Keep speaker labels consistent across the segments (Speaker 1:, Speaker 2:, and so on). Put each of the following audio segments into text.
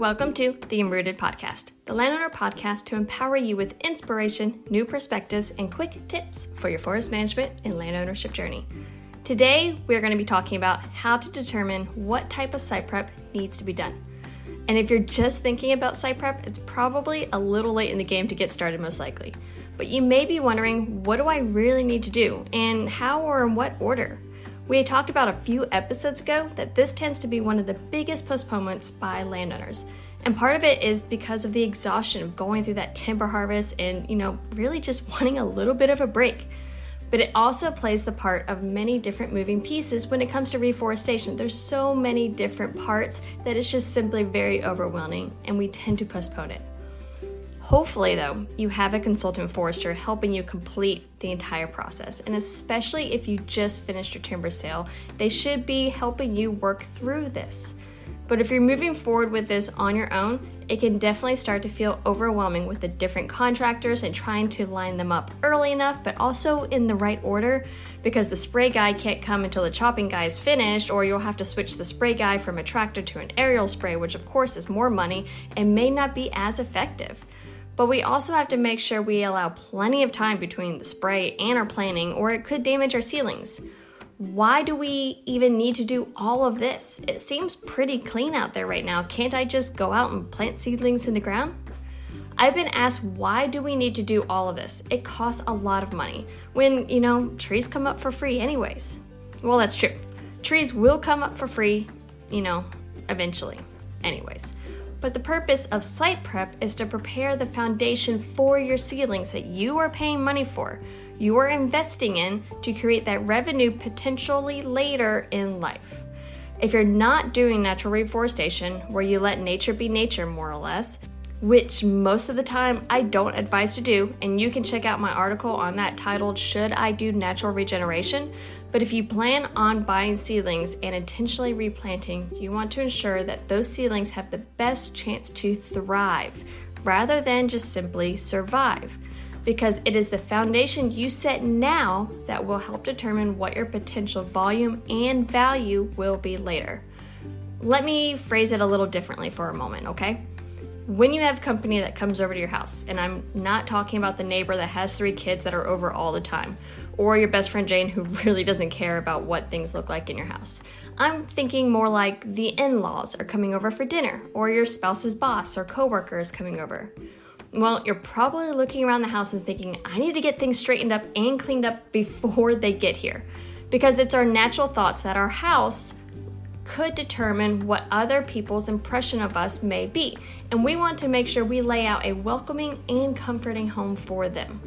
Speaker 1: Welcome to the Enrooted Podcast, the landowner podcast to empower you with inspiration, new perspectives, and quick tips for your forest management and land ownership journey. Today, we're going to be talking about how to determine what type of site prep needs to be done. And if you're just thinking about site prep, it's probably a little late in the game to get started, most likely. But you may be wondering what do I really need to do, and how or in what order? We had talked about a few episodes ago that this tends to be one of the biggest postponements by landowners. And part of it is because of the exhaustion of going through that timber harvest and, you know, really just wanting a little bit of a break. But it also plays the part of many different moving pieces when it comes to reforestation. There's so many different parts that it's just simply very overwhelming and we tend to postpone it. Hopefully, though, you have a consultant forester helping you complete the entire process, and especially if you just finished your timber sale, they should be helping you work through this. But if you're moving forward with this on your own, it can definitely start to feel overwhelming with the different contractors and trying to line them up early enough, but also in the right order because the spray guy can't come until the chopping guy is finished, or you'll have to switch the spray guy from a tractor to an aerial spray, which of course is more money and may not be as effective. But we also have to make sure we allow plenty of time between the spray and our planting, or it could damage our seedlings. Why do we even need to do all of this? It seems pretty clean out there right now. Can't I just go out and plant seedlings in the ground? I've been asked why do we need to do all of this? It costs a lot of money when, you know, trees come up for free anyways. Well, that's true. Trees will come up for free, you know, eventually. Anyways. But the purpose of site prep is to prepare the foundation for your seedlings that you are paying money for, you are investing in to create that revenue potentially later in life. If you're not doing natural reforestation, where you let nature be nature more or less, which most of the time I don't advise to do, and you can check out my article on that titled Should I Do Natural Regeneration? But if you plan on buying seedlings and intentionally replanting, you want to ensure that those seedlings have the best chance to thrive rather than just simply survive. Because it is the foundation you set now that will help determine what your potential volume and value will be later. Let me phrase it a little differently for a moment, okay? When you have company that comes over to your house, and I'm not talking about the neighbor that has three kids that are over all the time, or your best friend Jane who really doesn't care about what things look like in your house. I'm thinking more like the in laws are coming over for dinner, or your spouse's boss or coworker is coming over. Well, you're probably looking around the house and thinking, I need to get things straightened up and cleaned up before they get here. Because it's our natural thoughts that our house could determine what other people's impression of us may be, and we want to make sure we lay out a welcoming and comforting home for them.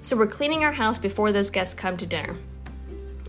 Speaker 1: So we're cleaning our house before those guests come to dinner.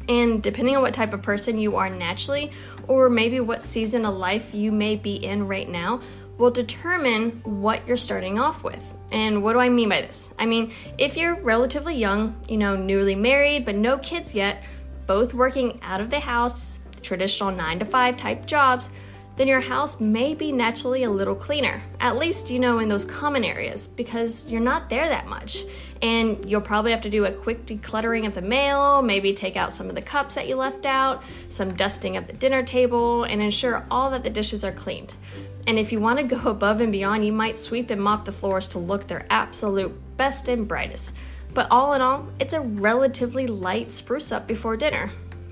Speaker 1: And depending on what type of person you are naturally, or maybe what season of life you may be in right now, will determine what you're starting off with. And what do I mean by this? I mean, if you're relatively young, you know, newly married, but no kids yet, both working out of the house, traditional 9 to 5 type jobs, then your house may be naturally a little cleaner. At least, you know, in those common areas, because you're not there that much. And you'll probably have to do a quick decluttering of the mail, maybe take out some of the cups that you left out, some dusting of the dinner table, and ensure all that the dishes are cleaned. And if you want to go above and beyond, you might sweep and mop the floors to look their absolute best and brightest. But all in all, it's a relatively light spruce up before dinner.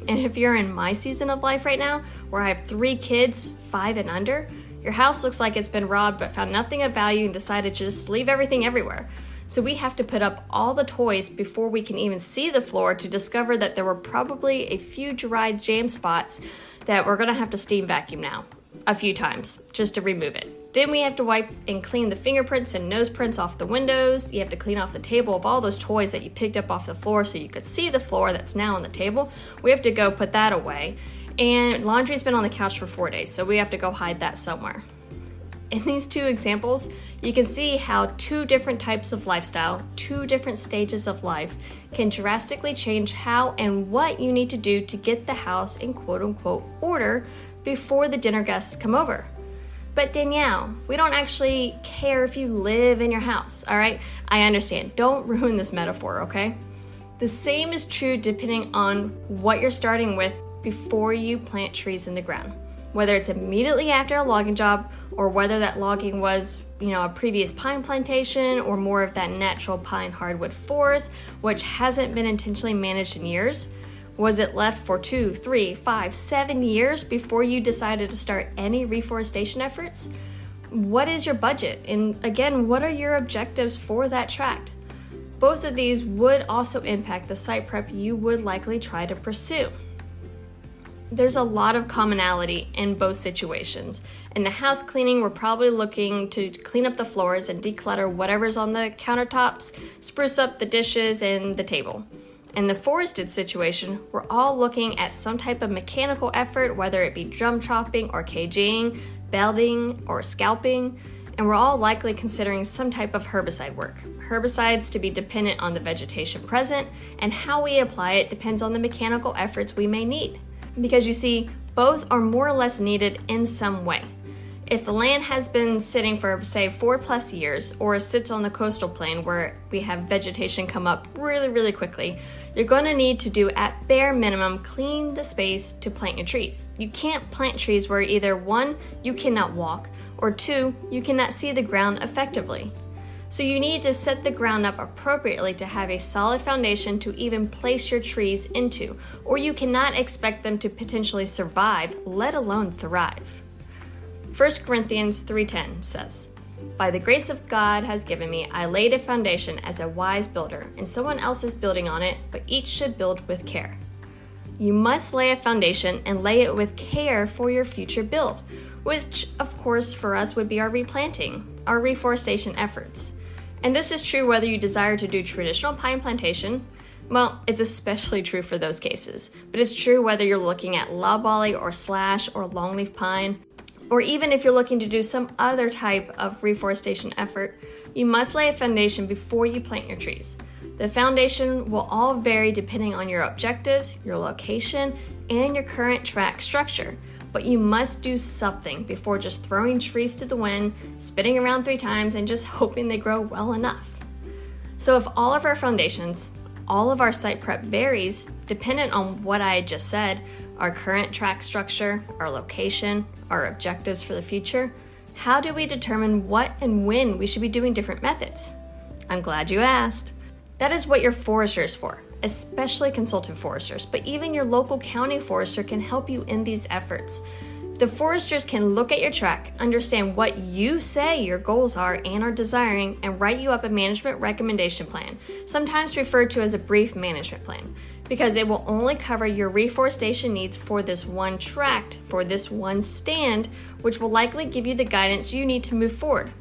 Speaker 1: And if you're in my season of life right now, where I have three kids, five and under, your house looks like it's been robbed but found nothing of value and decided to just leave everything everywhere. So we have to put up all the toys before we can even see the floor to discover that there were probably a few dried jam spots that we're gonna have to steam vacuum now a few times just to remove it. Then we have to wipe and clean the fingerprints and nose prints off the windows. You have to clean off the table of all those toys that you picked up off the floor so you could see the floor that's now on the table. We have to go put that away. And laundry's been on the couch for four days, so we have to go hide that somewhere. In these two examples, you can see how two different types of lifestyle, two different stages of life, can drastically change how and what you need to do to get the house in quote unquote order before the dinner guests come over. But Danielle, we don't actually care if you live in your house, all right? I understand. Don't ruin this metaphor, okay? The same is true depending on what you're starting with before you plant trees in the ground. whether it's immediately after a logging job or whether that logging was, you know, a previous pine plantation or more of that natural pine hardwood forest, which hasn't been intentionally managed in years. Was it left for two, three, five, seven years before you decided to start any reforestation efforts? What is your budget? And again, what are your objectives for that tract? Both of these would also impact the site prep you would likely try to pursue there's a lot of commonality in both situations. In the house cleaning, we're probably looking to clean up the floors and declutter whatever's on the countertops, spruce up the dishes and the table. In the forested situation, we're all looking at some type of mechanical effort, whether it be drum chopping or caging, belting or scalping, and we're all likely considering some type of herbicide work. Herbicides to be dependent on the vegetation present, and how we apply it depends on the mechanical efforts we may need because you see, both are more or less needed in some way. If the land has been sitting for, say, four plus years, or sits on the coastal plain where we have vegetation come up really, really quickly, you're going to need to do, at bare minimum, clean the space to plant your trees. You can't plant trees where either one, you cannot walk, or two, you cannot see the ground effectively. So you need to set the ground up appropriately to have a solid foundation to even place your trees into, or you cannot expect them to potentially survive, let alone thrive. 1 Corinthians 3:10 says, "By the grace of God has given me, I laid a foundation as a wise builder, and someone else is building on it, but each should build with care." You must lay a foundation and lay it with care for your future build, which of course for us would be our replanting, our reforestation efforts. And this is true whether you desire to do traditional pine plantation. Well, it's especially true for those cases, but it's true whether you're looking at loblolly or slash or longleaf pine, or even if you're looking to do some other type of reforestation effort, you must lay a foundation before you plant your trees. The foundation will all vary depending on your objectives, your location, and your current tract structure but you must do something before just throwing trees to the wind, spinning around three times, and just hoping they grow well enough. So, if all of our foundations, all of our site prep varies dependent on what I just said our current tract structure, our location, our objectives for the future how do we determine what and when we should be doing different methods? I'm glad you asked. That is what your forester is for especially consultant foresters, but even your local county forester can help you in these efforts. The foresters can look at your tract, understand what you say your goals are and are desiring, and write you up a management recommendation plan, sometimes referred to as a brief management plan, because it will only cover your reforestation needs for this one tract, for this one stand, which will likely give you the guidance you need to move forward.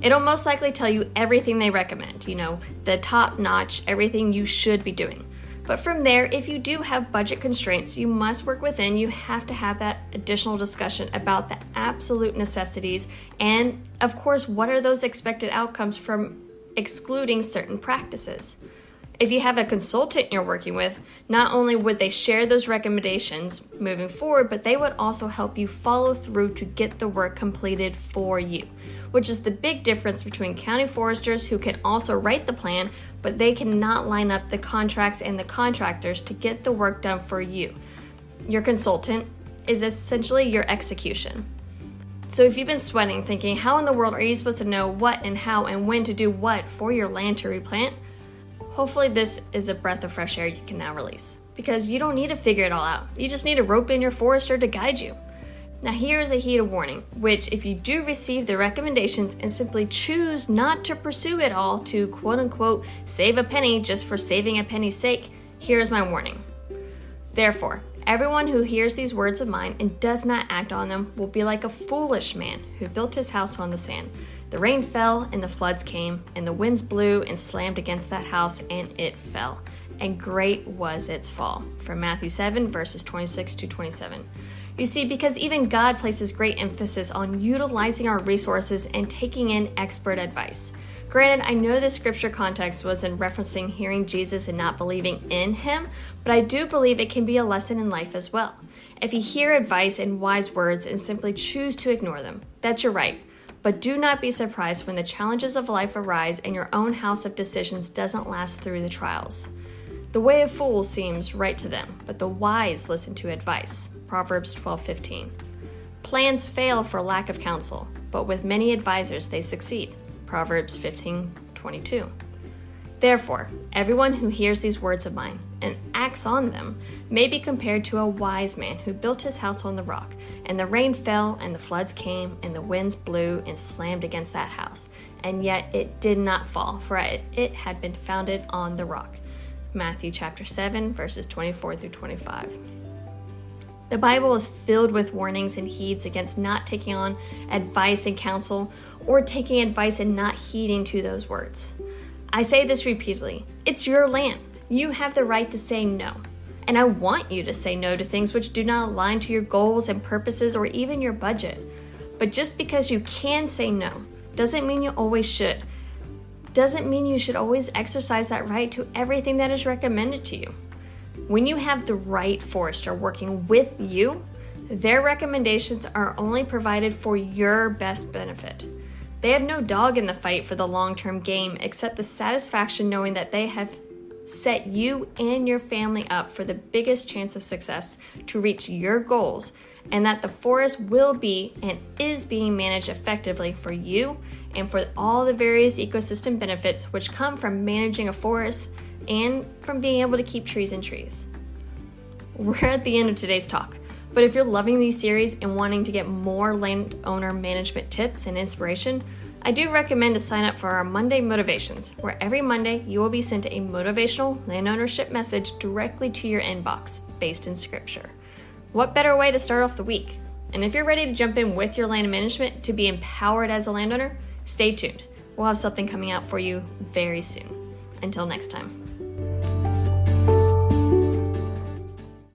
Speaker 1: It'll most likely tell you everything they recommend, you know, the top notch, everything you should be doing. But from there, if you do have budget constraints you must work within, you have to have that additional discussion about the absolute necessities and, of course, what are those expected outcomes from excluding certain practices. If you have a consultant you're working with, not only would they share those recommendations moving forward, but they would also help you follow through to get the work completed for you, which is the big difference between county foresters who can also write the plan, but they cannot line up the contracts and the contractors to get the work done for you. Your consultant is essentially your execution. So, if you've been sweating thinking, how in the world are you supposed to know what and how and when to do what for your land to replant? Hopefully, this is a breath of fresh air you can now release because you don't need to figure it all out. You just need to rope in your forester to guide you. Now, here's a heed of warning, which, if you do receive the recommendations and simply choose not to pursue it all to quote unquote save a penny just for saving a penny's sake, here's my warning. Therefore, everyone who hears these words of mine and does not act on them will be like a foolish man who built his house on the sand. The rain fell, and the floods came, and the winds blew and slammed against that house, and it fell. And great was its fall. From Matthew 7, verses 26 to 27. You see, because even God places great emphasis on utilizing our resources and taking in expert advice. Granted, I know the scripture context was in referencing hearing Jesus and not believing in him, but I do believe it can be a lesson in life as well. If you hear advice and wise words and simply choose to ignore them, that's your right. But do not be surprised when the challenges of life arise and your own house of decisions doesn't last through the trials. The way of fools seems right to them, but the wise listen to advice. Proverbs 12:15. Plans fail for lack of counsel, but with many advisors they succeed. Proverbs 15:22. Therefore, everyone who hears these words of mine and acts on them may be compared to a wise man who built his house on the rock, and the rain fell, and the floods came, and the winds blew and slammed against that house, and yet it did not fall, for it, it had been founded on the rock. Matthew chapter 7, verses 24 through 25. The Bible is filled with warnings and heeds against not taking on advice and counsel or taking advice and not heeding to those words. I say this repeatedly it's your land. You have the right to say no. And I want you to say no to things which do not align to your goals and purposes or even your budget. But just because you can say no doesn't mean you always should. Doesn't mean you should always exercise that right to everything that is recommended to you. When you have the right forester working with you, their recommendations are only provided for your best benefit. They have no dog in the fight for the long term game except the satisfaction knowing that they have set you and your family up for the biggest chance of success to reach your goals, and that the forest will be and is being managed effectively for you and for all the various ecosystem benefits which come from managing a forest and from being able to keep trees in trees. We're at the end of today's talk. But if you're loving these series and wanting to get more landowner management tips and inspiration, I do recommend to sign up for our Monday Motivations, where every Monday you will be sent a motivational land ownership message directly to your inbox based in scripture. What better way to start off the week? And if you're ready to jump in with your land management to be empowered as a landowner, stay tuned. We'll have something coming out for you very soon. Until next time.